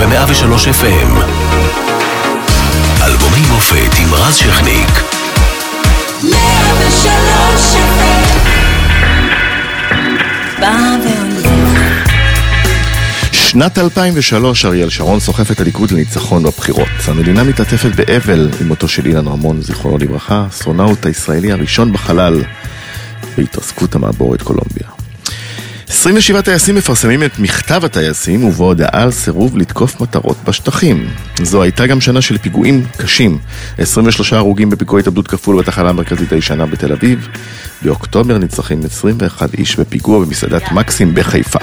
ב-103 FM. אלבומי מופת עם רז שכניק. 103 FM בא והולך שנת 2003, אריאל שרון סוחף את הליכוד לניצחון בבחירות. המדינה מתעטפת באבל עם מותו של אילן רמון, זיכרונו לברכה, האסטרונאוט הישראלי הראשון בחלל בהתרסקות המעבורת קולומביה. 27 טייסים מפרסמים את מכתב הטייסים ובו הודעה על סירוב לתקוף מטרות בשטחים. זו הייתה גם שנה של פיגועים קשים. 23 הרוגים בפיגוע התאבדות כפול בתחנה המרכזית הישנה בתל אביב. באוקטובר נצרכים 21 איש בפיגוע במסעדת מקסים בחיפה.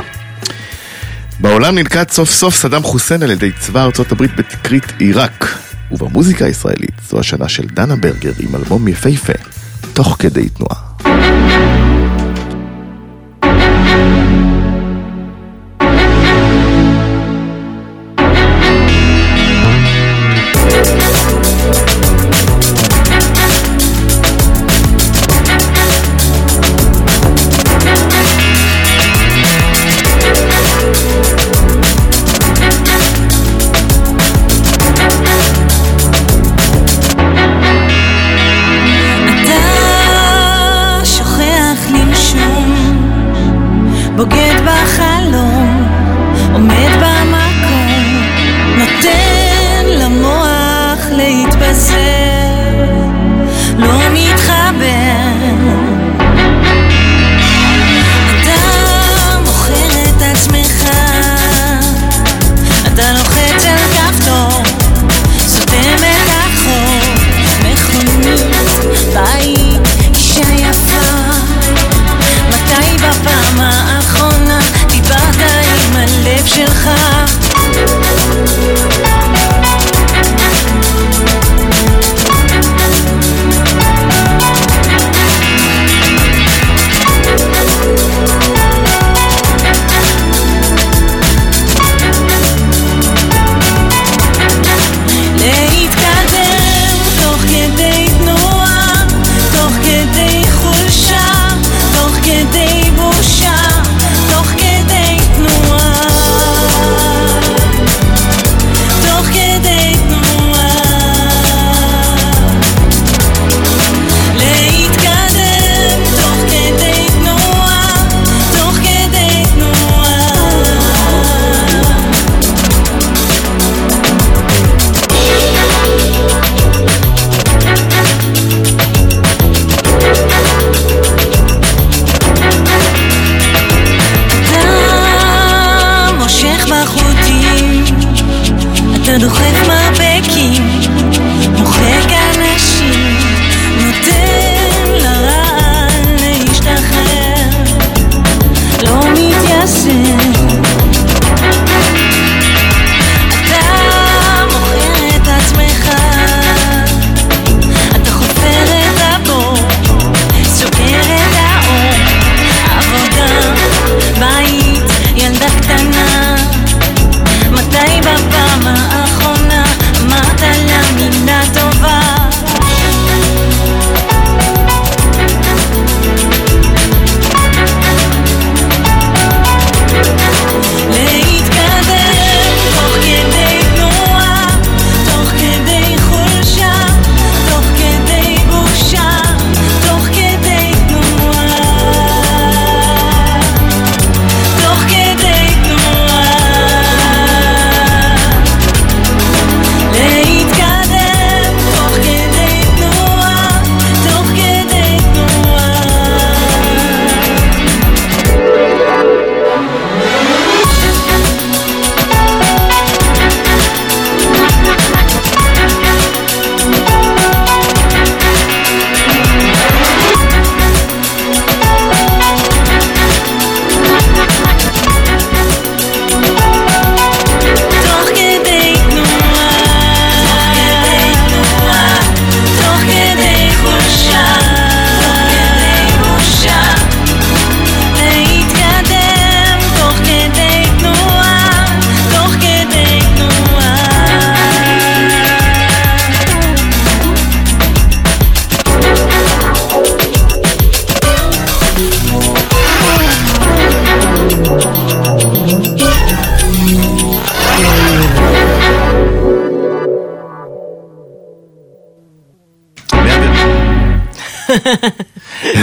בעולם נלכד סוף סוף סדאם חוסיין על ידי צבא ארצות הברית בתקרית עיראק. ובמוזיקה הישראלית זו השנה של דנה ברגר עם אלבום יפהפה, תוך כדי תנועה.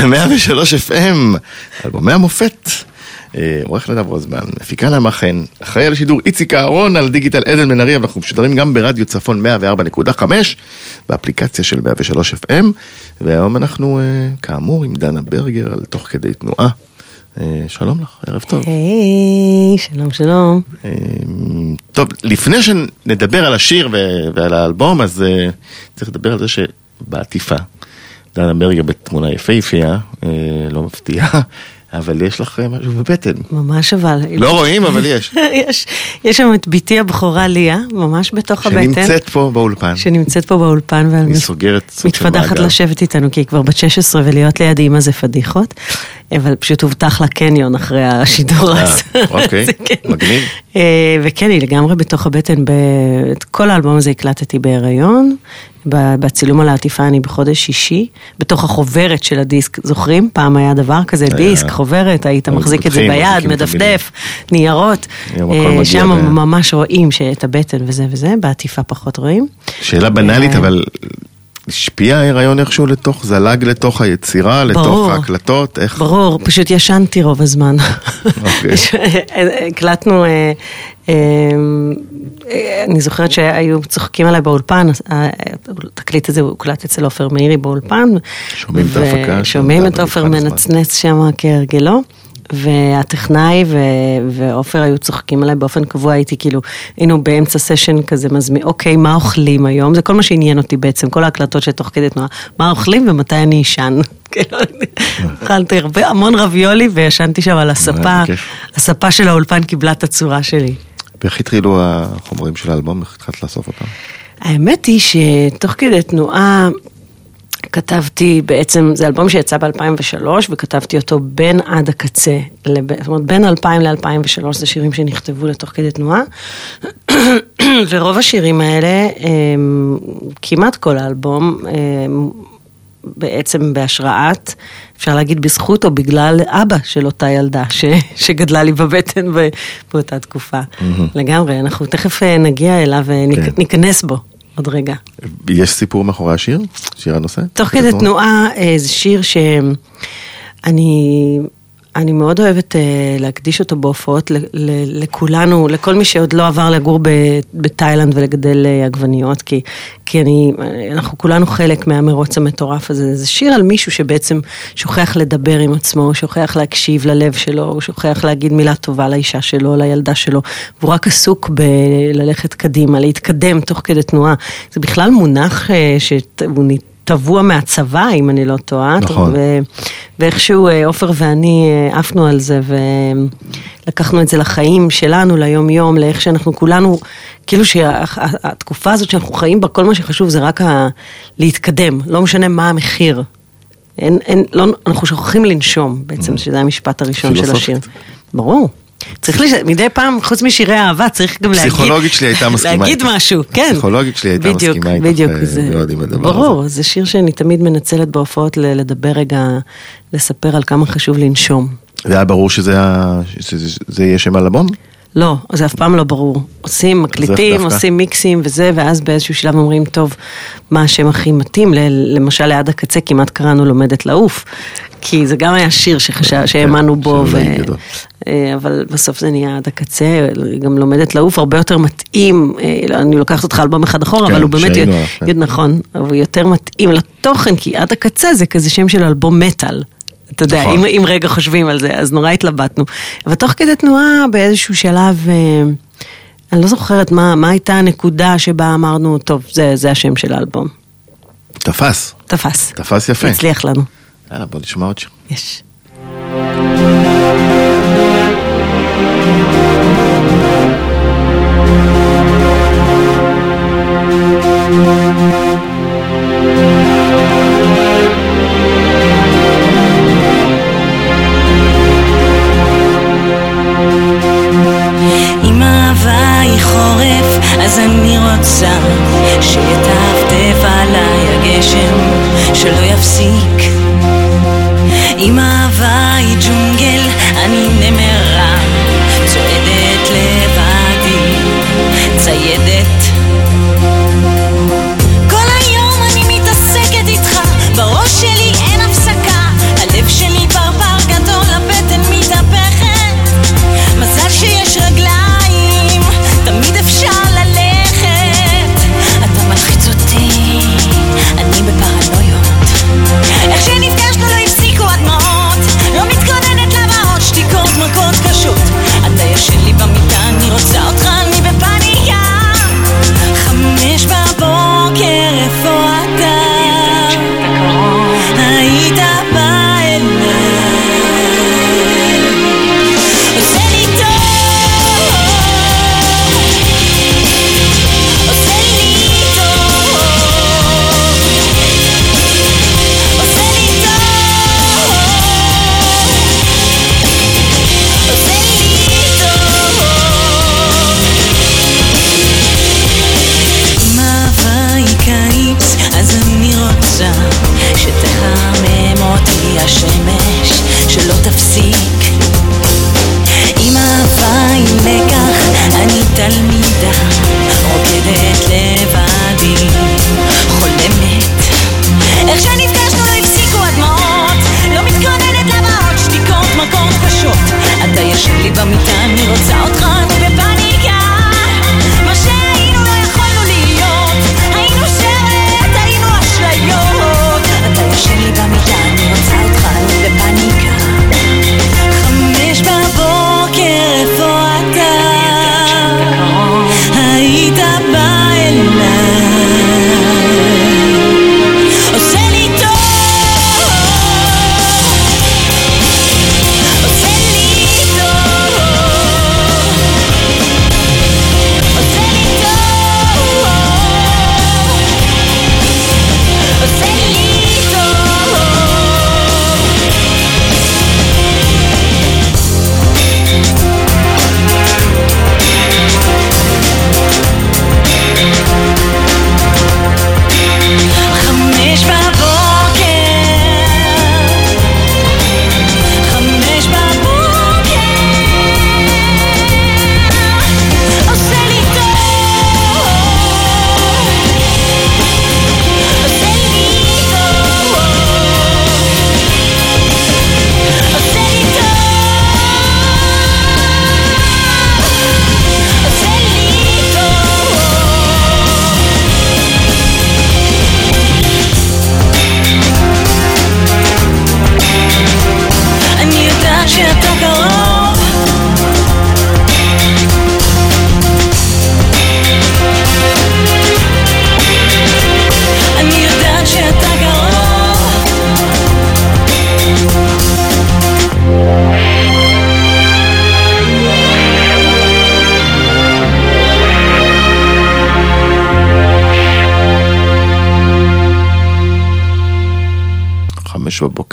103 FM, אלבומי המופת. אה, עורך נדב רוזמן, מפיקה נעמה חן, אחראי על השידור איציק אהרון, על דיגיטל עדן בן ארי, ואנחנו משודרים גם ברדיו צפון 104.5, באפליקציה של 103 FM, והיום אנחנו, אה, כאמור, עם דנה ברגר על תוך כדי תנועה. אה, שלום לך, ערב טוב. היי, שלום שלום. טוב, לפני שנדבר על השיר ועל האלבום, אז צריך לדבר על זה שבעטיפה, דנה ברגר בתמונה יפהפייה, אה, לא מפתיעה, אבל יש לך אה, משהו בבטן. ממש אבל. לא רואים, אבל יש. יש, יש שם את בתי הבכורה ליה, ממש בתוך הבטן. שנמצאת פה באולפן. שנמצאת פה באולפן, היא סוגרת סוג של מתפדחת מעגל. לשבת איתנו, כי היא כבר בת 16 ולהיות ליד אימא זה פדיחות, אבל פשוט הובטח לה קניון אחרי השידור אה, אז. אוקיי, כן. מגניב. אה, וכן, היא לגמרי בתוך הבטן, את כל האלבום הזה הקלטתי בהיריון, בצילום על העטיפה אני בחודש שישי, בתוך החוברת של הדיסק, זוכרים? פעם היה דבר כזה, דיסק, חוברת, היית מחזיק את זה ביד, את מדפדף, ניירות, אה, שם ממש רואים שאת הבטן וזה וזה, בעטיפה פחות רואים. שאלה בנאלית, אה. אבל השפיע ההיריון איכשהו לתוך, זלג לתוך היצירה, לתוך ברור. ההקלטות, איך? ברור, פשוט ישנתי רוב הזמן. אוקיי. הקלטנו, אה, אה, אני זוכרת שהיו צוחקים עליי באולפן, אה, התקליט הזה הוקלט אצל עופר מאירי באולפן. שומעים את ההפקה שומעים את עופר. מנצנץ שם כהרגלו. והטכנאי ו- ועופר היו צוחקים עליי באופן קבוע, הייתי כאילו, היינו באמצע סשן כזה מזמין, אוקיי, מה אוכלים היום? זה כל מה שעניין אותי בעצם, כל ההקלטות שתוך כדי תנועה, מה אוכלים ומתי אני אשן. כאילו, אכלתי הרבה, המון רביולי וישנתי שם על הספה, בכיף. הספה של האולפן קיבלה את הצורה שלי. ואיך התחילו החומרים של האלבום, איך התחלת לאסוף אותם? האמת היא שתוך כדי תנועה כתבתי בעצם, זה אלבום שיצא ב-2003 וכתבתי אותו בין עד הקצה, לב- זאת אומרת בין 2000 ל-2003 זה שירים שנכתבו לתוך כדי תנועה ורוב השירים האלה, כמעט כל האלבום, בעצם בהשראת, אפשר להגיד בזכות או בגלל אבא של אותה ילדה ש, שגדלה לי בבטן באותה תקופה. לגמרי, אנחנו תכף אה, נגיע אליו כן. וניכנס בו עוד רגע. יש סיפור מאחורי השיר? שיר הנושא? תוך כדי תנועה אה, זה שיר שאני אני מאוד אוהבת אה, להקדיש אותו בהופעות ל- ל- לכולנו, לכל מי שעוד לא עבר לגור ב- בתאילנד ולגדל אה, עגבניות, כי, כי אני, אנחנו כולנו חלק מהמרוץ המטורף הזה. זה שיר על מישהו שבעצם שוכח לדבר עם עצמו, הוא שוכח להקשיב ללב שלו, הוא שוכח להגיד מילה טובה לאישה שלו, לילדה שלו, והוא רק עסוק בללכת קדימה, להתקדם תוך כדי תנועה. זה בכלל מונח אה, שהוא. טבוע מהצבא, אם אני לא טועה. נכון. ו- ואיכשהו אה, עופר ואני אה, עפנו על זה ולקחנו את זה לחיים שלנו, ליום יום, לאיך שאנחנו כולנו, כאילו שהתקופה הזאת שאנחנו חיים בה, כל מה שחשוב זה רק ה- להתקדם, לא משנה מה המחיר. אין, אין, לא, אנחנו שוכחים לנשום בעצם, שזה המשפט הראשון של. השיר. ברור. צריך לש... מדי פעם, חוץ משירי אהבה, צריך גם להגיד... פסיכולוגית שלי הייתה מסכימה להגיד איתך. משהו, כן. פסיכולוגית שלי הייתה בדיוק, מסכימה איתך, בדיוק, אה, זה... מאוד עם הדבר ברור, זה שיר שאני תמיד מנצלת בהופעות ל- לדבר רגע, לספר על כמה חשוב לנשום. זה היה ברור שזה שזה- זה יהיה שם האלבום? לא, זה אף פעם לא ברור. עושים, מקליטים? עושים מיקסים וזה, ואז באיזשהו שלב אומרים, טוב, מה השם הכי מתאים? למשל, ליד הקצה כמעט קראנו לומדת לעוף. כי זה גם היה שיר שחשב, שהאמנו בו, שיר ו... אולי גדול. אה, אבל בסוף זה נהיה עד הקצה, גם לומדת לעוף, הרבה יותר מתאים, אה, אני לוקחת אותך אלבום אחד אחורה, כן, אבל הוא באמת, כן. נכון, הוא יותר מתאים לתוכן, כי עד הקצה זה כזה שם של אלבום מטאל. אתה יודע, נכון. אם, אם רגע חושבים על זה, אז נורא התלבטנו. אבל תוך כדי תנועה, באיזשהו שלב, אה, אני לא זוכרת מה, מה הייתה הנקודה שבה אמרנו, טוב, זה, זה השם של האלבום. תפס, תפס. תפס יפה. הצליח לנו. יאללה, בוא נשמע עוד שיר. יש. אם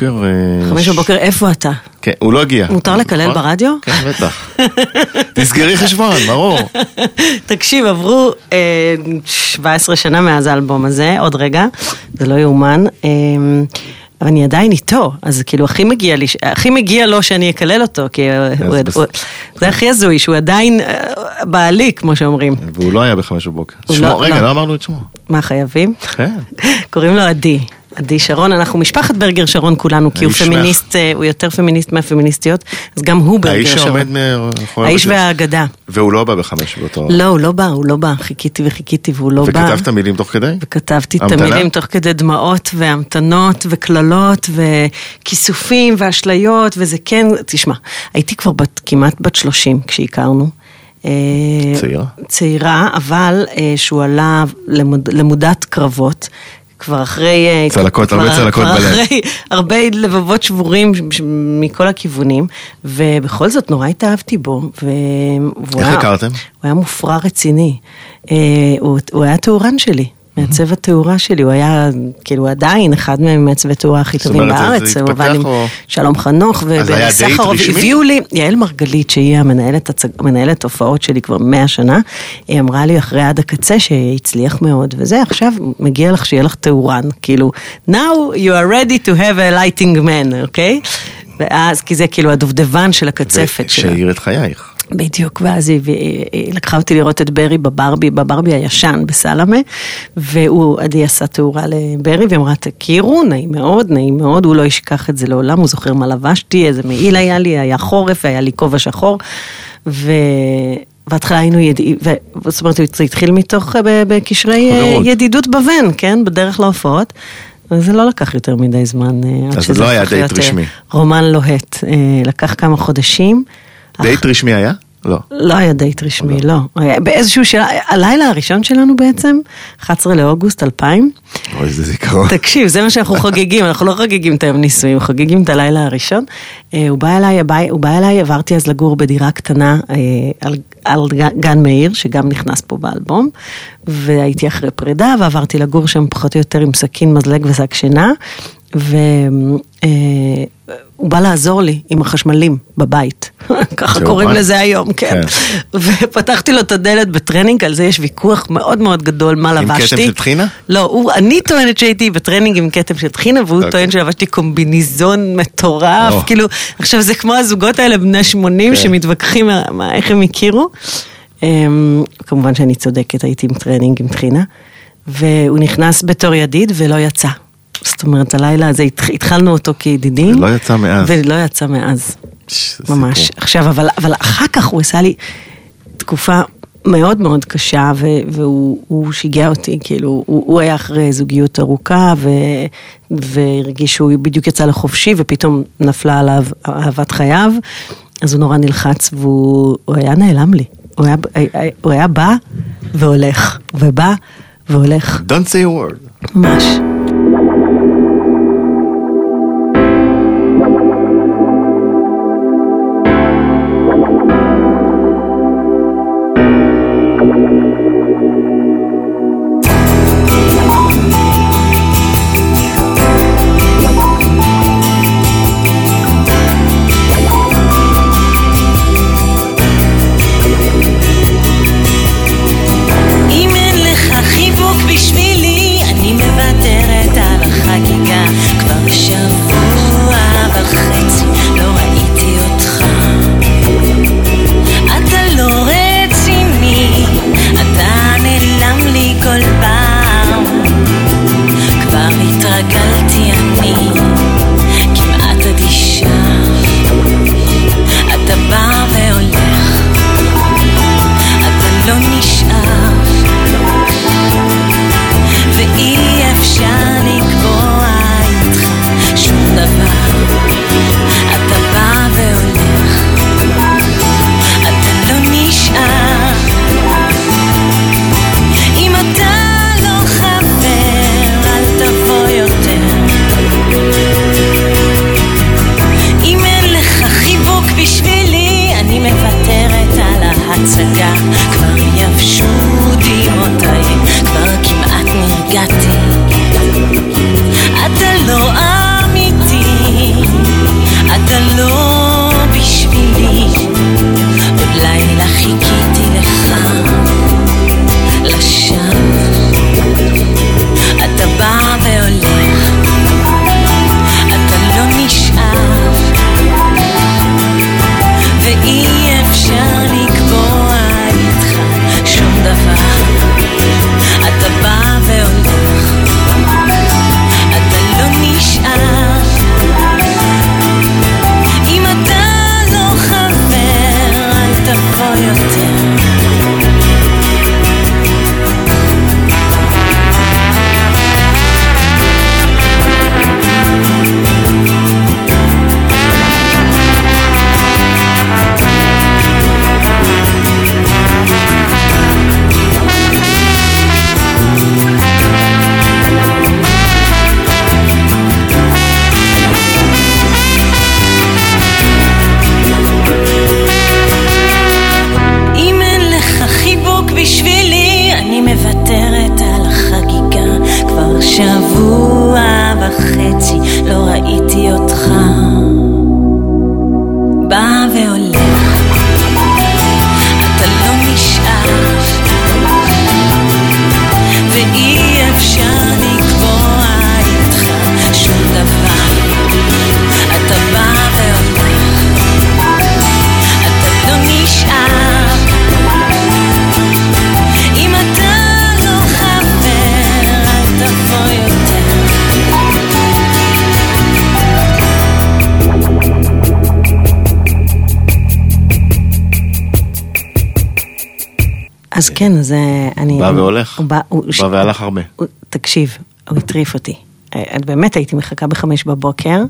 בבוקר. אה, חמש בבוקר, איפה אתה? כן, הוא לא הגיע. מותר לקלל נכון? ברדיו? כן, בטח. תסגרי חשבון, ברור. תקשיב, עברו אה, 17 שנה מאז האלבום הזה, עוד רגע, זה לא יאומן. אה, אבל אני עדיין איתו, אז כאילו הכי מגיע לי, הכי מגיע לו שאני אקלל אותו, כי הוא- הוא- זה הכי הזוי, שהוא עדיין אה, בעלי, כמו שאומרים. והוא לא היה בחמש בבוקר. שמו, לא- רגע, לא. לא אמרנו את שמו. מה חייבים? כן. קוראים לו עדי. עדי שרון, אנחנו משפחת ברגר שרון כולנו, כי הוא האיש פמיניסט, אה, הוא יותר פמיניסט מהפמיניסטיות, אז גם הוא ברגר האיש שרון. שעומד מאחורי... האיש. והאגדה. והוא לא בא בחמש באותו... לא, הוא לא בא, הוא לא בא, חיכיתי וחיכיתי והוא לא בא. וכתבת מילים תוך כדי? וכתבתי את? המילים תוך כדי דמעות והמתנות וקללות וכיסופים ואשליות וזה כן, תשמע, הייתי כבר בת, כמעט בת 30 כשהכרנו. אה, צעירה. צעירה, אבל אה, שהוא עלה למוד, למודת קרבות. כבר אחרי... אה, צלקות, כבר- הרבה צלקות כבר בלב. אחרי הרבה לבבות שבורים מכל הכיוונים, ובכל זאת נורא התאהבתי בו. והוא איך היה- הכרתם? הוא היה מופרע רציני. אה, הוא, הוא היה תאורן שלי. מעצב התאורה שלי, הוא היה כאילו עדיין אחד ממעצבי התאורה הכי זאת טובים אומרת, בארץ, זה הוא התפתח עבד עם שלום חנוך רשמי? הביאו לי, יעל מרגלית שהיא המנהלת, הצג- מנהלת הופעות שלי כבר מאה שנה, היא אמרה לי אחרי עד הקצה שהצליח מאוד, וזה עכשיו מגיע לך שיהיה לך תאורן, כאילו, now you are ready to have a lighting man, אוקיי? ואז, כי זה כאילו הדובדבן של הקצפת שלה. שהאיר את חייך. בדיוק, ואז היא, היא, לקחה אותי לראות את ברי בברבי, בברבי הישן בסלמה, והוא, עדי עשה תאורה לברי, והיא אמרה, תכירו, נעים מאוד, נעים מאוד, הוא לא ישכח את זה לעולם, הוא זוכר מה לבשתי, איזה מעיל היה לי, היה חורף, היה לי כובע שחור, ו... בהתחלה היינו ידידים, זאת אומרת, זה התחיל מתוך, אה, בקשרי אה. ידידות בוואן, כן, בדרך להופעות. וזה לא לקח יותר מדי זמן אה, עד אז שזה לא היה דייט רשמי. רומן לוהט, לקח כמה חודשים. דייט רשמי היה? לא. לא היה דייט רשמי, לא. היה באיזשהו שלב, הלילה הראשון שלנו בעצם, 11 לאוגוסט 2000. אוי, איזה זיכרון. תקשיב, זה מה שאנחנו חוגגים, אנחנו לא חוגגים את היום נישואים, חוגגים את הלילה הראשון. אה, הוא בא אליי, הוא בא אליי, עברתי אז לגור בדירה קטנה אה, על, גן מאיר, שגם נכנס פה באלבום, והייתי אחרי פרידה, ועברתי לגור שם פחות או יותר עם סכין מזלג ושק שינה, והוא בא לעזור לי עם החשמלים בבית, ככה קוראים? לזה היום, כן. ופתחתי לו את הדלת בטרנינג, על זה יש ויכוח מאוד מאוד גדול מה אני לבשתי. כתם של טחינה? לא, הוא, אני טוענת שהייתי בטרנינג עם כתם של טחינה, והוא אוקיי. טוען שלבשתי קומביניזון מטורף, או. כאילו, עכשיו זה כמו הזוגות האלה בני 80 כן. שמתווכחים איך הם הכירו. אמ, כמובן שאני צודקת, הייתי עם טרנינג עם טחינה, והוא נכנס בתור ידיד ולא יצא. זאת אומרת, הלילה הזה התח- התחלנו אותו כידידים. ולא יצא מאז. ולא יצא מאז. ממש. סיפור. עכשיו, אבל, אבל אחר כך הוא עשה לי תקופה מאוד מאוד קשה, ו, והוא הוא שיגע אותי, כאילו, הוא, הוא היה אחרי זוגיות ארוכה, ו, והרגיש שהוא בדיוק יצא לחופשי, ופתאום נפלה עליו אהבת חייו, אז הוא נורא נלחץ, והוא הוא היה נעלם לי. הוא היה, הוא היה בא והולך, ובא והולך, Don't say a word. ממש. אז כן, אז אה, אני... בא והולך. הוא בא, הוא, בא והלך הרבה. הוא, תקשיב, הוא הטריף אותי. אה, באמת הייתי מחכה בחמש בבוקר.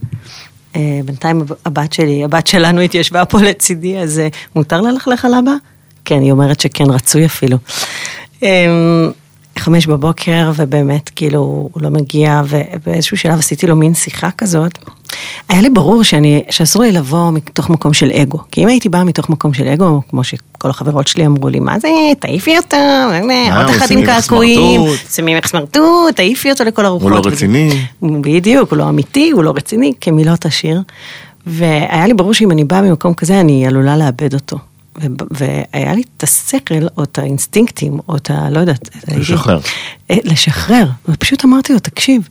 אה, בינתיים הבת שלי, הבת שלנו התיישבה פה לצידי, אז מותר ללכלך על אבא? כן, היא אומרת שכן, רצוי אפילו. אה, חמש בבוקר, ובאמת, כאילו, הוא לא מגיע, ובאיזשהו שלב עשיתי לו מין שיחה כזאת. היה לי ברור שאני, שאסור לי לבוא מתוך מקום של אגו. כי אם הייתי באה מתוך מקום של אגו, כמו שכל החברות שלי אמרו לי, מה זה, תעיפי אותו, עוד אחד עם קעקועים. שמים ממך סמרטוט, תעיפי אותו לכל הרוחות. הוא לא רציני. בדיוק, הוא לא אמיתי, הוא לא רציני, כמילות השיר. והיה לי ברור שאם אני באה ממקום כזה, אני עלולה לאבד אותו. והיה לי את השכל, או את האינסטינקטים, או את ה... לא יודעת. לשחרר. אה, לשחרר. ופשוט אמרתי לו, תקשיב,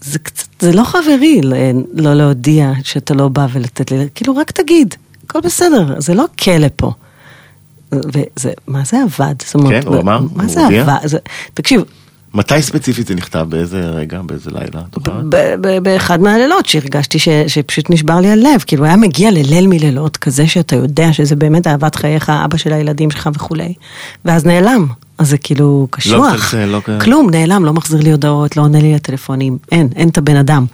זה קצת, זה לא חברי לא להודיע שאתה לא בא ולתת לי, כאילו רק תגיד, הכל בסדר, זה לא כלא פה. וזה, מה זה עבד? זאת אומרת, כן, הוא אמר? הוא הודיע? תקשיב, מתי ספציפית זה נכתב? באיזה רגע? באיזה לילה? באחד מהלילות שהרגשתי ש, שפשוט נשבר לי הלב, כאילו היה מגיע לליל מלילות כזה שאתה יודע שזה באמת אהבת חייך, אבא של הילדים שלך וכולי, ואז נעלם, אז זה כאילו קשוח, מצלצל, לא כ- כלום, נעלם, לא מחזיר לי הודעות, לא עונה לי לטלפונים, אין, אין את הבן אדם.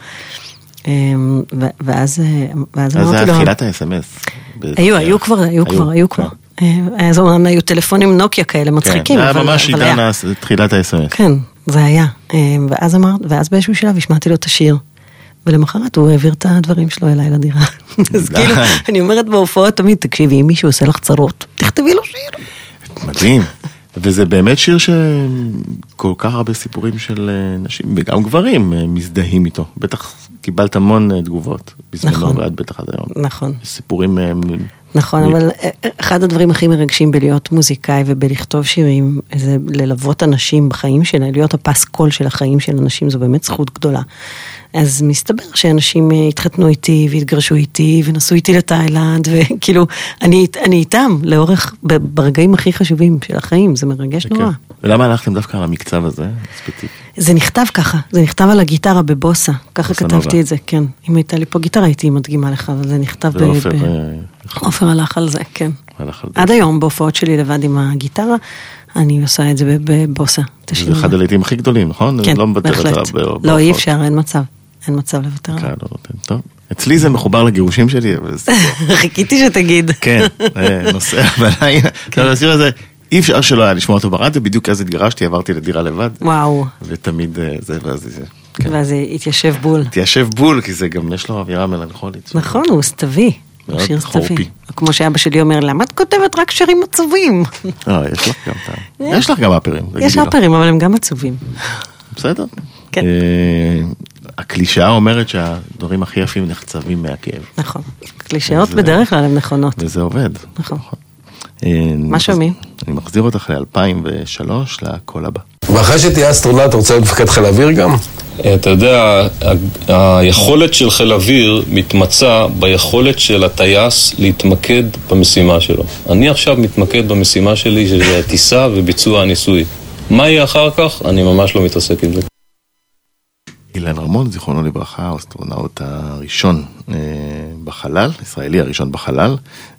אמ, ואז, אה, ואז אז זה אמרתי לו, היה תחילת ה-SMS. היו, היו כבר, היו כבר, היו כבר. אה, אז אומנם היו טלפונים נוקיה כאלה מצחיקים, כן, זה אבל היה ממש עידן תחילת ה-SMS. כן, זה היה. אה, ואז אמר, ואז באיזשהו שלב השמעתי לו את השיר. ולמחרת הוא העביר את הדברים שלו אליי לדירה. אז. כאילו, אני אומרת בהופעות תמיד, תקשיבי, אם מישהו עושה לך צרות, תכתבי לו שיר. מדהים. וזה באמת שיר שכל כך הרבה סיפורים של אה, נשים, וגם גברים, אה, מזדהים איתו. בטח קיבלת המון תגובות בזמנו, נכון. ועד בטח עד היום. נכון. סיפורים... אה, נכון, אבל אה, אחד הדברים הכי מרגשים בלהיות מוזיקאי ובלכתוב שירים, זה ללוות אנשים בחיים שלהם, להיות הפסקול של החיים של אנשים, זו באמת זכות גדולה. אז מסתבר שאנשים אה, התחתנו איתי והתגרשו איתי ונסעו איתי לתאילנד, וכאילו, אני, אני איתם לאורך, ב- ברגעים הכי חשובים של החיים, זה מרגש כן. נורא. ולמה הלכתם דווקא על המקצב הזה, ספציפי? זה נכתב ככה, זה נכתב על הגיטרה בבוסה, ככה כתבתי. את זה, כן. אם הייתה לי פה גיטרה הייתי מדגימה לך, אבל זה נכתב עופר הלך על זה, כן. הלך על זה. עד היום בהופעות שלי לבד עם הגיטרה, אני עושה את זה בבוסה. זה אחד. הלעיתים הכי גדולים, נכון? כן, לא בהחלט. לא, אי אפשר, אין מצב. אין מצב לוותר כן, עליו. לא נותן. טוב. אצלי זה מחובר לגירושים שלי, אבל זה... חיכיתי שתגיד. כן, נוסע בלילה. כן. השיר הזה, אי אפשר שלא היה לשמוע אותו ברדיו, בדיוק אז התגרשתי, עברתי לדירה לבד, וואו. ותמיד אה, זה, ואז זה... כן. ואז התיישב בול. תיישב בול, כי זה גם, יש לו אווירה מלנכולית. נכון, הוא סתווי. מאוד שיר. סתווי. כמו שאבא שלי אומר, למה את כותבת רק שירים עצובים? לא, יש לך גם טעם. יש לך גם אפרים. יש. אפרים, אבל הם גם עצובים. בסדר. כן. אה, הקלישאה אומרת שהדברים הכי יפים נחצבים מהכאב, נכון. קלישאות בדרך כלל הן נכונות. וזה עובד. נכון. אה, מה שומעים? אני מחזיר אותך ל-2003, לקול הבא. ואחרי שתהיה אסטרונאוט, אתה רוצה להיות מפקד חיל אוויר גם? אתה יודע, היכולת של חיל אוויר מתמצה ביכולת של הטייס להתמקד במשימה שלו. אני עכשיו מתמקד במשימה שלי, שזה הטיסה וביצוע הניסוי. מה יהיה אחר כך? אני ממש לא מתעסק עם זה. אילן רמון, זיכרונו לברכה, האסטרונאוט הראשון אה, בחלל, ישראלי הראשון בחלל,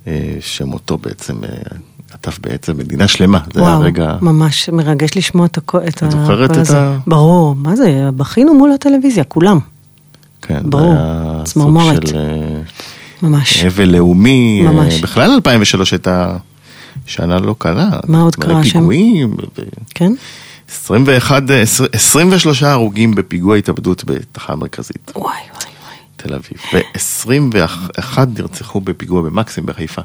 אה, שמותו בעצם אה, עטף בעצם מדינה שלמה. זה היה וואו, רגע... ממש מרגש לשמוע את הקול. את זוכרת את הזה. ה- ברור, מה זה, בכינו מול הטלוויזיה, כולם, כן, ברור, היה צמרמורת. של אה, ממש. אבל לאומי. אה, ממש. בכלל 2003 הייתה שנה לא קלה. מה עוד קרה שם? פיגועים. ו- כן? 21, אה, 23 הרוגים בפיגוע התאבדות בתחנה מרכזית, וואי, וואי, וואי. תל אביב, ו-21 נרצחו בפיגוע במקסים בחיפה.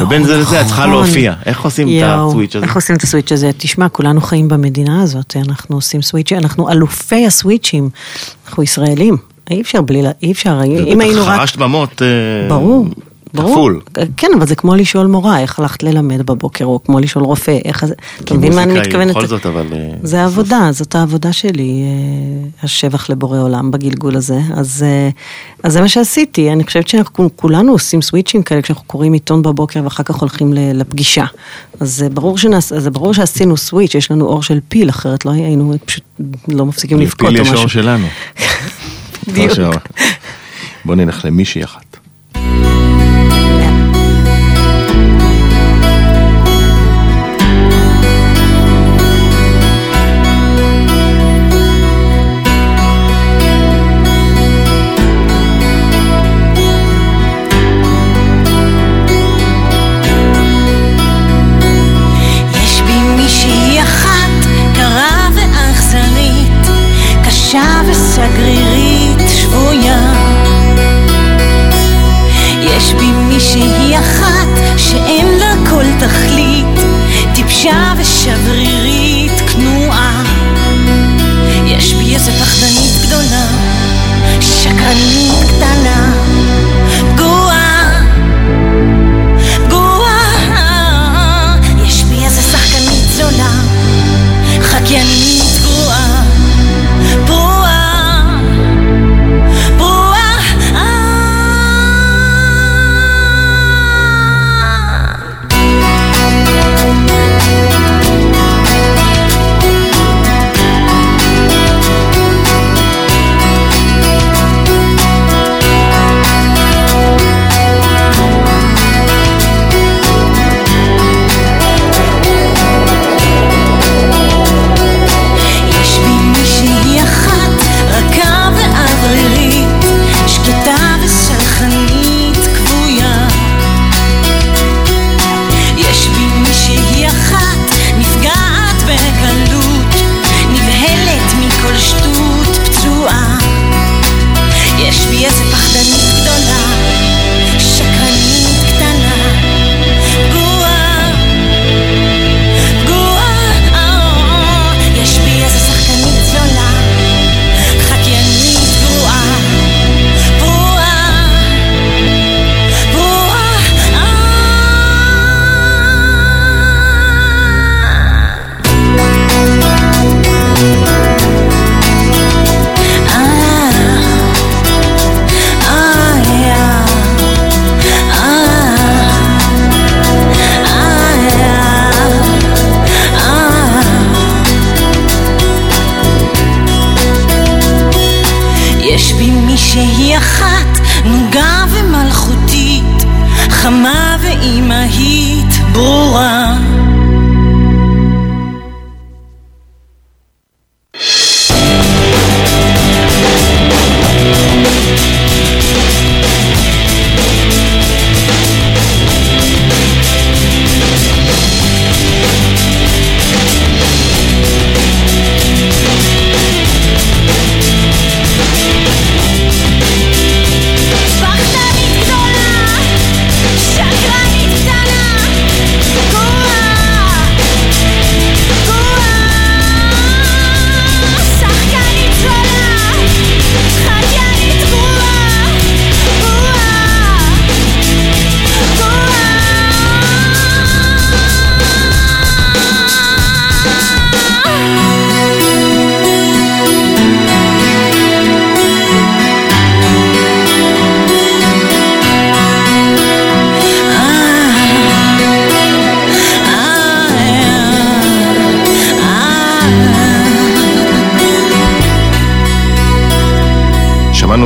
ובין זה לזה את צריכה נכון. להופיע. איך עושים את הסוויץ' הזה? איך עושים את הסוויץ' הזה? תשמע, כולנו חיים במדינה הזאת, אנחנו עושים סוויץ', אנחנו אלופי הסוויצ'ים, אנחנו ישראלים, אי אפשר בלי, אי אפשר, אם היינו רק... חרשת במות אה, ברור, ברור. כפול. כן, אבל זה כמו לשאול מורה, איך הלכת ללמד בבוקר, או כמו לשאול רופא, איך זה... אתה מבין מה אני מתכוונת? בכל זאת, אבל, אה, זה העבודה, זאת העבודה שלי, אה, השבח לבורא עולם בגלגול הזה. אז, אה, אז זה מה שעשיתי, אני חושבת שאנחנו כולנו עושים סוויצ'ים כאלה כשאנחנו קוראים עיתון בבוקר ואחר כך הולכים לפגישה. אז זה ברור, שנעש, זה ברור שעשינו סוויץ', יש לנו אור של פיל, אחרת לא היינו פשוט לא מפסיקים לבכות לפיל או יש משהו. אור שלנו. בדיוק. בוא נלך למישהי אחת.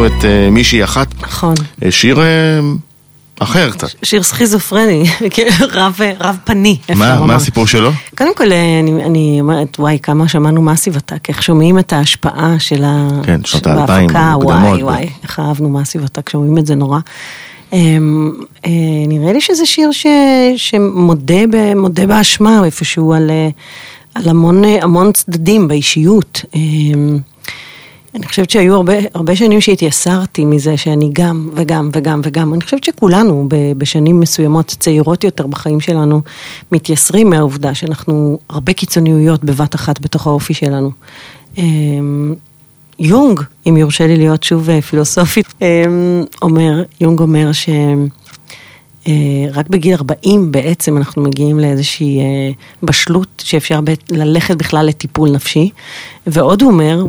שמענו את אה, מישהי אחת, נכון. אה, שיר אה, אחר קצת. שיר סכיזופרני, כאילו, רב, רב פני, אפשר מה לומר. מה הסיפור שלו? קודם כל, אני, אני אומרת, וואי, כמה שמענו מאסיב עתק, איך שומעים את ההשפעה של ה... כן, שנות האלפיים, מוקדמות. וואי, וואי, איך אהבנו מאסיב עתק, שומעים את זה נורא. אמ, אה, נראה לי שזה שיר ש, שמודה ב, מודה באשמה איפשהו על, על המון, המון צדדים באישיות. אני חושבת שהיו הרבה, הרבה שנים שהתייסרתי מזה שאני גם וגם וגם וגם. אני חושבת שכולנו בשנים מסוימות צעירות יותר בחיים שלנו מתייסרים מהעובדה שאנחנו הרבה קיצוניויות בבת אחת בתוך האופי שלנו. אמ, יונג, אם יורשה לי להיות שוב אה, פילוסופית, אמ, אומר, יונג אומר ש... אה, רק בגיל 40 בעצם אנחנו מגיעים לאיזושהי אה, בשלות שאפשר ללכת בכלל לטיפול נפשי. ועוד הוא אומר,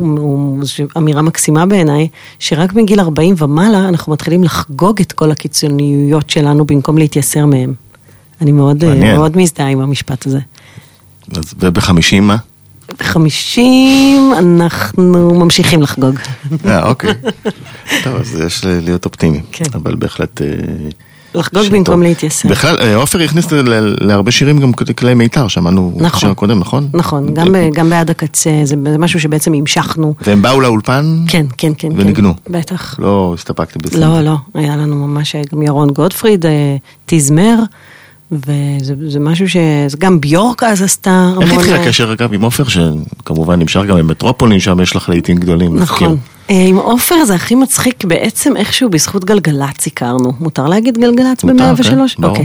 זו אמירה מקסימה בעיניי, שרק מגיל 40 ומעלה אנחנו מתחילים לחגוג את כל הקיצוניויות שלנו במקום להתייסר מהם. אני מאוד, אה, מעניין. מאוד מזדהה עם המשפט הזה. אז ובחמישים מה? בחמישים אנחנו ממשיכים לחגוג. אה, אוקיי. טוב, אז יש להיות אופטימי. כן. אבל בהחלט... אה, לחגוג שיר במקום. להתייסר. בכלל, אה, עופר הכניס להרבה שירים גם כלי מיתר, שמענו נכון. בשיר הקודם, נכון? נכון, גם, ב- גם בעד הקצה, זה זה משהו שבעצם המשכנו. והם באו לאולפן? כן, כן, כן. וניגנו. כן, בטח. לא הסתפקתי בזה. לא, לא, היה לנו ממש, גם ירון גודפריד אה, תזמר, וזה זה משהו ש... זה גם ביורק אז עשתה המון... איך התחיל אה, הקשר אגב עם עופר, שכמובן נמשך גם במטרופולין, שם יש לך לעיתים גדולים. נכון. אה, עם עופר זה הכי מצחיק בעצם איכשהו בזכות גלגלצ הכרנו. מותר להגיד גלגלצ מותר, ב-103? כן. אוקיי.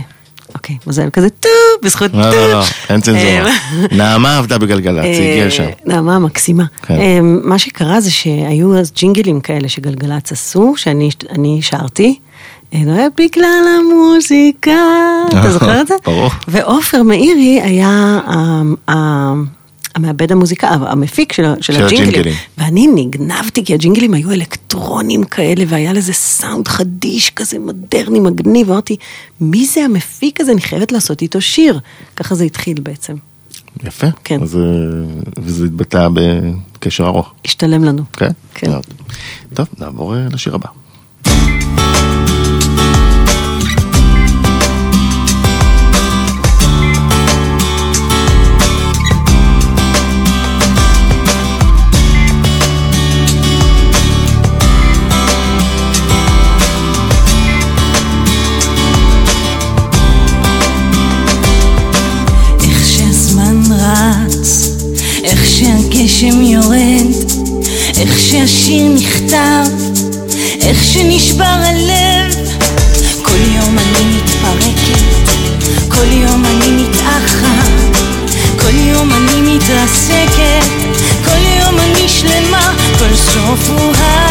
אוקיי, מזל כזה טו, בזכות טו. לא, לא, לא, אין צנזורה. אה, נעמה עבדה בגלגלצ, היא הגיעה לשם. נעמה מקסימה. כן. מה שקרה זה שהיו אז ג'ינגלים כאלה שגלגלצ עשו, שאני אני שרתי. אה, זה היה בגלל המוזיקה, אתה זוכר את זה? ברור. ועופר מאירי היה המעבד המוזיקה, המפיק של, של של הג'ינגלים. הג'ינגלים. ואני נגנבתי, כי הג'ינגלים היו אלקטרונים כאלה, והיה לזה סאונד חדיש כזה, מודרני, מגניב, ואמרתי, מי זה המפיק הזה? אני חייבת לעשות איתו שיר. ככה זה התחיל בעצם. יפה. כן. אז, אה, וזה התבטא בקשר ארוך. השתלם לנו. כן? כן. טוב, נעבור אה, לשיר הבא. כל סוף הוא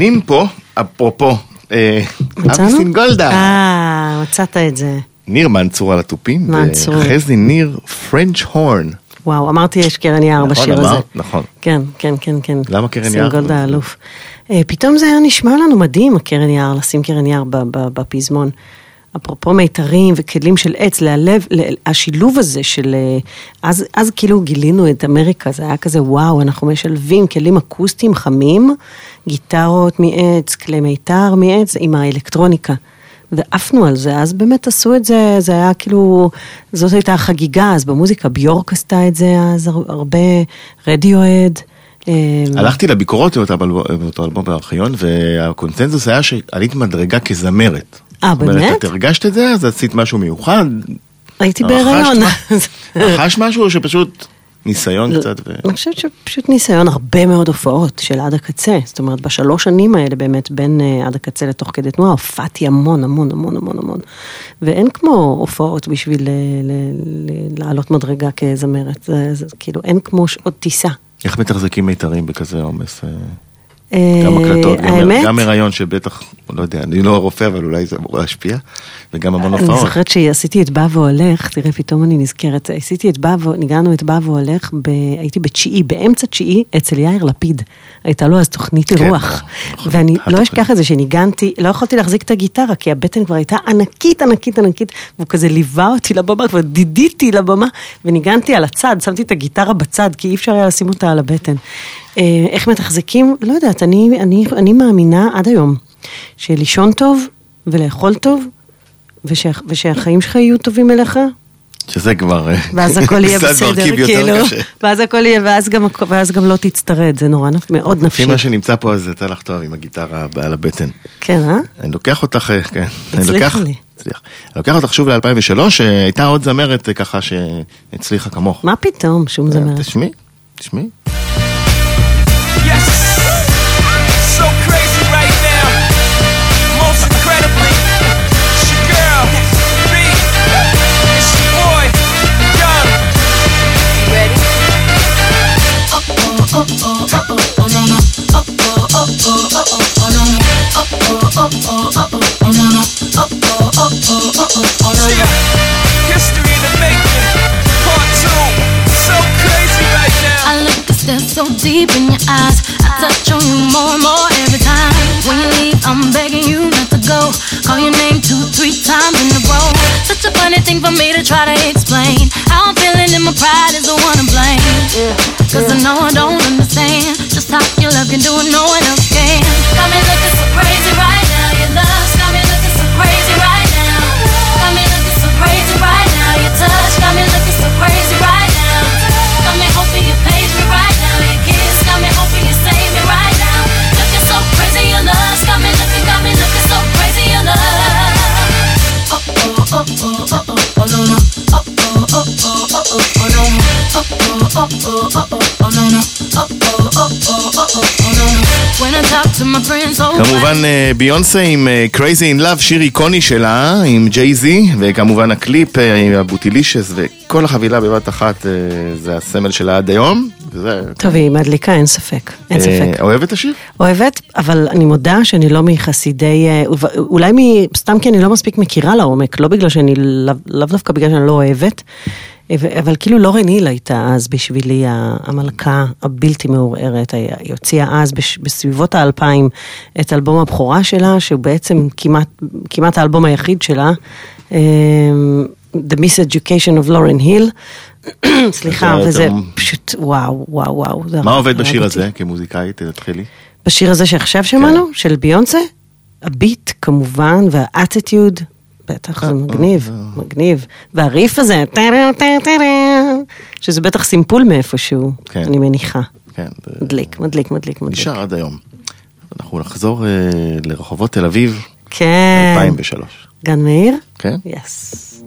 הנגנים פה, אפרופו, אה, אבי? סינגולדה, אה, מצאת את זה. ניר מנצור על התופים, מנצור. וחזי ניר פרנץ' הורן. וואו, אמרתי יש קרן יער נכון, בשיר הזה. אמרת, נכון. כן, כן, כן, כן. למה קרן יער? סינגולדה האלוף. אה, פתאום זה היה נשמע לנו מדהים, הקרן יער, לשים קרן יער בפזמון. אפרופו מיתרים וכלים של עץ, להלב, השילוב הזה של... אה, אז, אז כאילו גילינו את אמריקה, זה היה כזה וואו, אנחנו משלבים כלים אקוסטיים חמים, גיטרות מעץ, כלי מיתר מעץ, עם האלקטרוניקה. ועפנו על זה, אז באמת עשו את זה, זה היה כאילו, זאת הייתה החגיגה, אז במוזיקה ביורק עשתה את זה, אז הר- הרבה רדיואד. אה, הלכתי לביקורות עם אותו אלבום- עם אותו אלבום בארכיון, והקונצנזוס היה שעלית מדרגה כזמרת. אה, זאת אומרת, באמת? את הרגשת את זה, אז עשית משהו מיוחד, הייתי בהיריון. רכשת משהו או שפשוט ניסיון קצת? ו- אני חושבת שפשוט ניסיון הרבה מאוד הופעות של עד הקצה. זאת אומרת, בשלוש שנים האלה באמת, בין אה, עד הקצה לתוך כדי תנועה, הופעתי המון, המון, המון, המון, המון. ואין כמו הופעות בשביל אה, ל- ל- לעלות מדרגה כזמרת. זה, זה כאילו, אין כמו עוד טיסה. איך מתחזקים מיתרים בכזה עומס? אה, גם הקלטות, גם- האמת, גם הריון שבטח, לא יודע, אני לא רופא, אבל אולי זה אמור להשפיע, וגם המון אני הופעות. זוכרת שעשיתי את בא והולך, תראה, פתאום אני נזכרת, עשיתי את בא, ו- ניגענו את בא והולך, ב... הייתי בתשיעי, באמצע תשיעי, אצל יאיר לפיד. הייתה לו אז תוכנית כן, אירוח. נכון. ואני לא. אשכח את זה שניגנתי, לא יכולתי להחזיק את הגיטרה, כי הבטן כבר הייתה ענקית, ענקית, ענקית, והוא כזה ליווה אותי לבמה, כבר דידיתי לבמה, וניגנתי על הצד, שמתי את הגיטרה בצד, כי אי אפשר היה לשים אותה על הבטן. אה, איך מתחזקים? לא יודעת, אני, אני, אני מאמינה עד היום, שלישון טוב ולאכול טוב, ושה, ושהחיים שלך יהיו טובים אליך, שזה כבר... אה, ואז הכל יהיה בסדר, כאילו. ואז הכל יהיה, ואז גם, ואז גם לא תצטרד, זה נורא נפ- מאוד נפשי. לפי מה שנמצא פה, אז יצא לך טוב עם הגיטרה על הבטן. כן, אה? אני לוקח אותך, אה, כן. אני הצליחה לוקח- לי. הצליח. אני לוקח אותך שוב ל-2003, שהייתה עוד זמרת ככה שהצליחה כמוך. מה פתאום, שום זמרת. תשמעי, תשמעי. History in the making, part two. So crazy right now. I look to stare so deep in your eyes. I touch on you more and more every time. When you leave, I'm begging you. Now go. Call your name two, three times in a row. Such a funny thing for me to try to explain. How I'm feeling and my pride is the one to blame. Cause I know I don't understand just how your love can do it, no one else can. Got me looking so crazy right now. Oh oh oh oh oh oh no no. Oh oh oh oh oh oh oh no. Oh oh oh oh oh כמובן אה, ביונסה עם אה, Crazy in Love, שיר איקוני שלה, עם ג'יי זי, וכמובן הקליפ אה, עם הבוטילישס, וכל החבילה בבת אחת זה הסמל שלה עד היום. וזה, טוב, היא מדליקה, אין ספק, אין ספק. אוהבת את השיר? אוהבת, אבל אני מודה שאני לא מחסידי, אולי סתם כי אני לא מספיק מכירה לעומק, לא בגלל שאני, לאו דווקא בגלל שאני לא אוהבת, אבל כאילו לורן היל הייתה אז בשבילי המלכה הבלתי מעורערת, היא הוציאה אז בסביבות האלפיים את אלבום הבכורה שלה, שהוא בעצם כמעט, כמעט האלבום היחיד שלה, אה, The Miseducation of Lauren Hill, סליחה, זה וזה פשוט וואו, וואו, וואו. מה עובד בשיר. הזה כמוזיקאית? תתחילי. בשיר הזה שעכשיו שמענו, של ביונסה, הביט כמובן, והאטיטיוד, בטח זה מגניב, מגניב. והריף הזה, שזה בטח סימפול מאיפשהו, כן. אני מניחה. כן, מדליק, מדליק, מדליק, מדליק. נשאר עד היום. אנחנו נחזור אה, לרחובות תל אביב, כן. 2003. גן מאיר? כן? יס.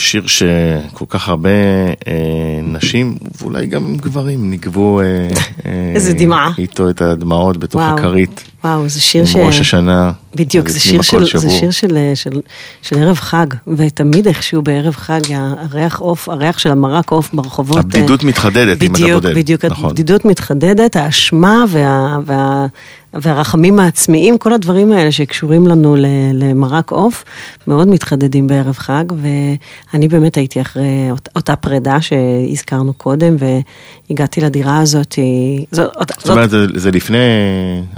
שיר שכל כך הרבה אה, נשים, ואולי גם גברים, נגבו אה, אה, איזה דמעה. איתו את הדמעות בתוך וואו. הכרית. וואו, זה שיר ש... ראש השנה. בדיוק, זה שיר, של, זה. שיר של, של, של ערב חג, ותמיד איכשהו בערב חג, הריח עוף, הריח של המרק עוף ברחובות. הבדידות אה, מתחדדת, אם אתה בדיוק, בודד. בדיוק, נכון. הבדידות מתחדדת, האשמה וה, וה, והרחמים העצמיים, כל הדברים האלה שקשורים לנו ל- למרק עוף, מאוד מתחדדים בערב חג, ואני באמת הייתי אחרי אות- אותה פרידה שהזכרנו קודם, והגעתי לדירה הזאת, זאת, אות- זאת אומרת, זה, זה לפני...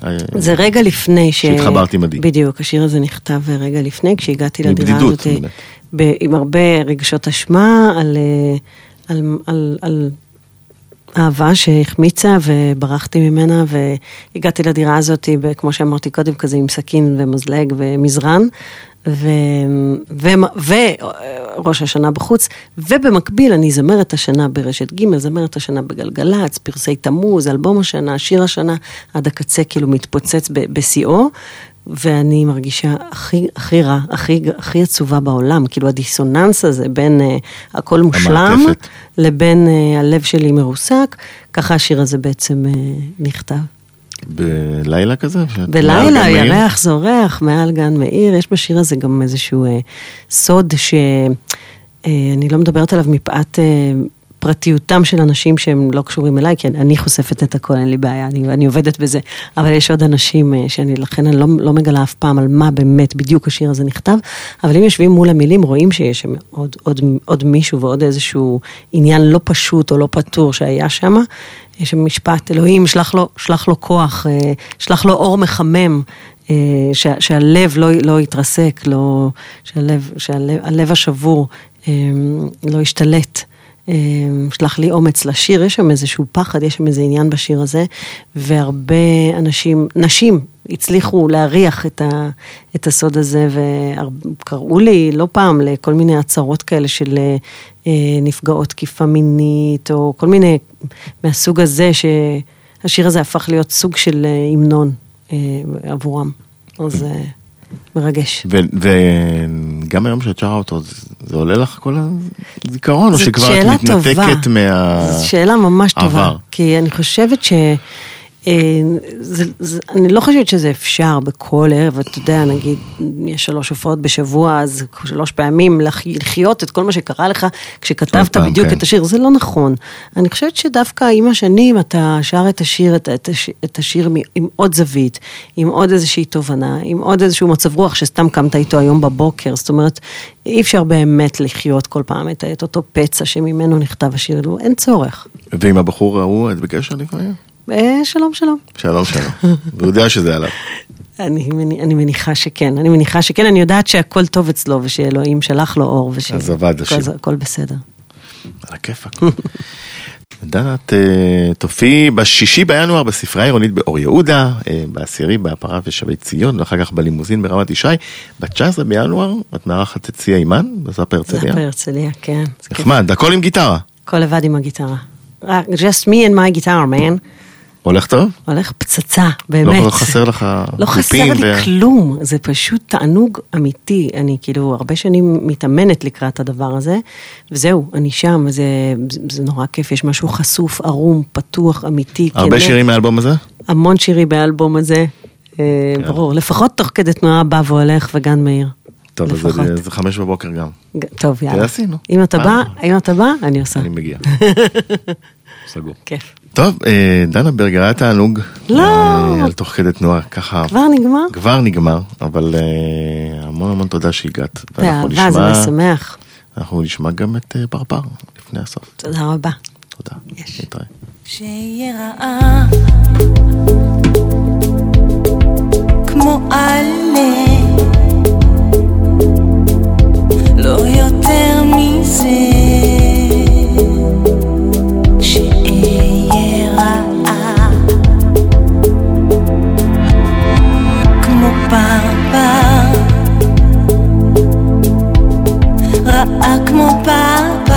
אה, זה רגע לפני ש... שהתחברת עם עדי. בדיוק, השיר הזה נכתב רגע לפני, כשהגעתי לדירה הזאת. ב- עם הרבה רגשות אשמה על, אה, על, על, על אהבה שהחמיצה וברחתי ממנה, והגעתי לדירה הזאת, כמו שאמרתי קודם, כזה עם סכין ומזלג ומזרן. ו- ו- וראש השנה בחוץ, ובמקביל אני זמרת השנה ברשת ג', זמרת השנה בגלגלצ, פרסי תמוז, אלבום השנה, שיר השנה, עד הקצה כאילו מתפוצץ בשיאו, ואני מרגישה הכי, הכי רע, הכי, הכי עצובה בעולם, כאילו הדיסוננס הזה בין uh, הכל מושלם, המעטפת. לבין uh, הלב שלי מרוסק, ככה השיר הזה בעצם uh, נכתב. בלילה כזה? בלילה? ירח זורח מעל גן מאיר, יש בשיר הזה גם איזשהו אה, סוד שאני לא מדברת עליו מפאת אה, פרטיותם של אנשים שהם לא קשורים אליי, כי אני, חושפת את הכל, אין לי בעיה, אני, אני עובדת בזה, אבל יש עוד אנשים אה, שאני, לכן אני לא, לא מגלה אף פעם על מה באמת בדיוק השיר הזה נכתב, אבל אם יושבים מול המילים, רואים שיש שם עוד, עוד, עוד מישהו ועוד איזשהו עניין לא פשוט או לא פתור שהיה שם. יש שם משפט, אלוהים, שלח לו, שלח לו כוח, אה, שלח לו אור מחמם, אה, שה, שהלב לא, לא יתרסק, לא, שהלב, שהלב הלב השבור לא ישתלט. אה, שלח לי אומץ לשיר, יש שם איזשהו פחד, יש שם איזה עניין בשיר הזה, והרבה אנשים, נשים, הצליחו להריח את, ה, את הסוד הזה, וקראו לי לא פעם לכל מיני הצהרות כאלה של אה, נפגעות תקיפה מינית, או כל מיני מהסוג הזה, שהשיר הזה הפך להיות סוג של אה, המנון אה, עבורם. אז מרגש. וגם היום שאת שרה אותו, זה, עולה לך כל הזיכרון, או שכבר את מתנתקת. מה... זו שאלה ממש טובה. כי אני חושבת ש... אה, זה, זה, אני לא חושבת שזה אפשר בכל ערב, אתה יודע, נגיד, יש שלוש הופעות בשבוע, אז שלוש פעמים לח- לחיות את כל מה שקרה לך כשכתבת בדיוק כן. את השיר, זה לא נכון. אני חושבת שדווקא עם השנים אתה שר את השיר, את, את, את השיר עם עוד זווית, עם עוד איזושהי תובנה, עם עוד איזשהו מצב רוח שסתם קמת איתו היום בבוקר, זאת אומרת, אי אפשר באמת לחיות כל פעם את, את אותו פצע שממנו נכתב השיר, אין צורך. ועם הבחור ההוא את בקשר לפעמים? אה, שלום שלום. שלום שלום. והוא יודע שזה עליו. אני, אני מניחה שכן, אני מניחה שכן, אני יודעת שהכל טוב אצלו ושאלוהים שלח לו אור וש... אז עבד השיר. הכל- בסדר. על הכיפאק. דנה, את אה, תופיעי בשישי בינואר בספרייה העירונית באור יהודה, אה, בעשירי בהפרה ושבי ציון, ואחר כך בלימוזין ברמת ישי. ב-19 בינואר את מארחת את ציה אימן בזאפ הרצליה. זה בהרצליה, כן. נחמד, הכל עם גיטרה. הכל לבד עם הגיטרה. just me and my guitar, man. הולך טוב? הולך פצצה, באמת. לא חסר לך לא חסר לי ו- כלום, זה פשוט תענוג אמיתי. אני כאילו הרבה שנים מתאמנת לקראת הדבר הזה, וזהו, אני שם, זה, זה, נורא כיף, יש משהו חשוף, ערום, פתוח, אמיתי, הרבה כנה. שירים מהאלבום הזה? המון שירים באלבום הזה, אה, ברור, לפחות תוך כדי תנועה בא והולך וגן מאיר. טוב, אז. זה- זה חמש בבוקר גם. טוב, יאללה. זה עשינו. אם אתה? בא, אם אתה בא, אני עושה. אני מגיע. סגור. כיף. טוב, אה, דנה ברגר, היה תענוג. לא. אה, על תוך כדי תנועה, ככה. כבר נגמר? כבר נגמר, אבל אה, המון המון תודה שהגעת. באהבה, זה נשמע- משמח. אנחנו נשמע גם את פרפר לפני הסוף. תודה רבה. תודה. יש. נתראה. שיראה כמו עלה לא יותר מזה כמו פרפר רעה כמו פרפר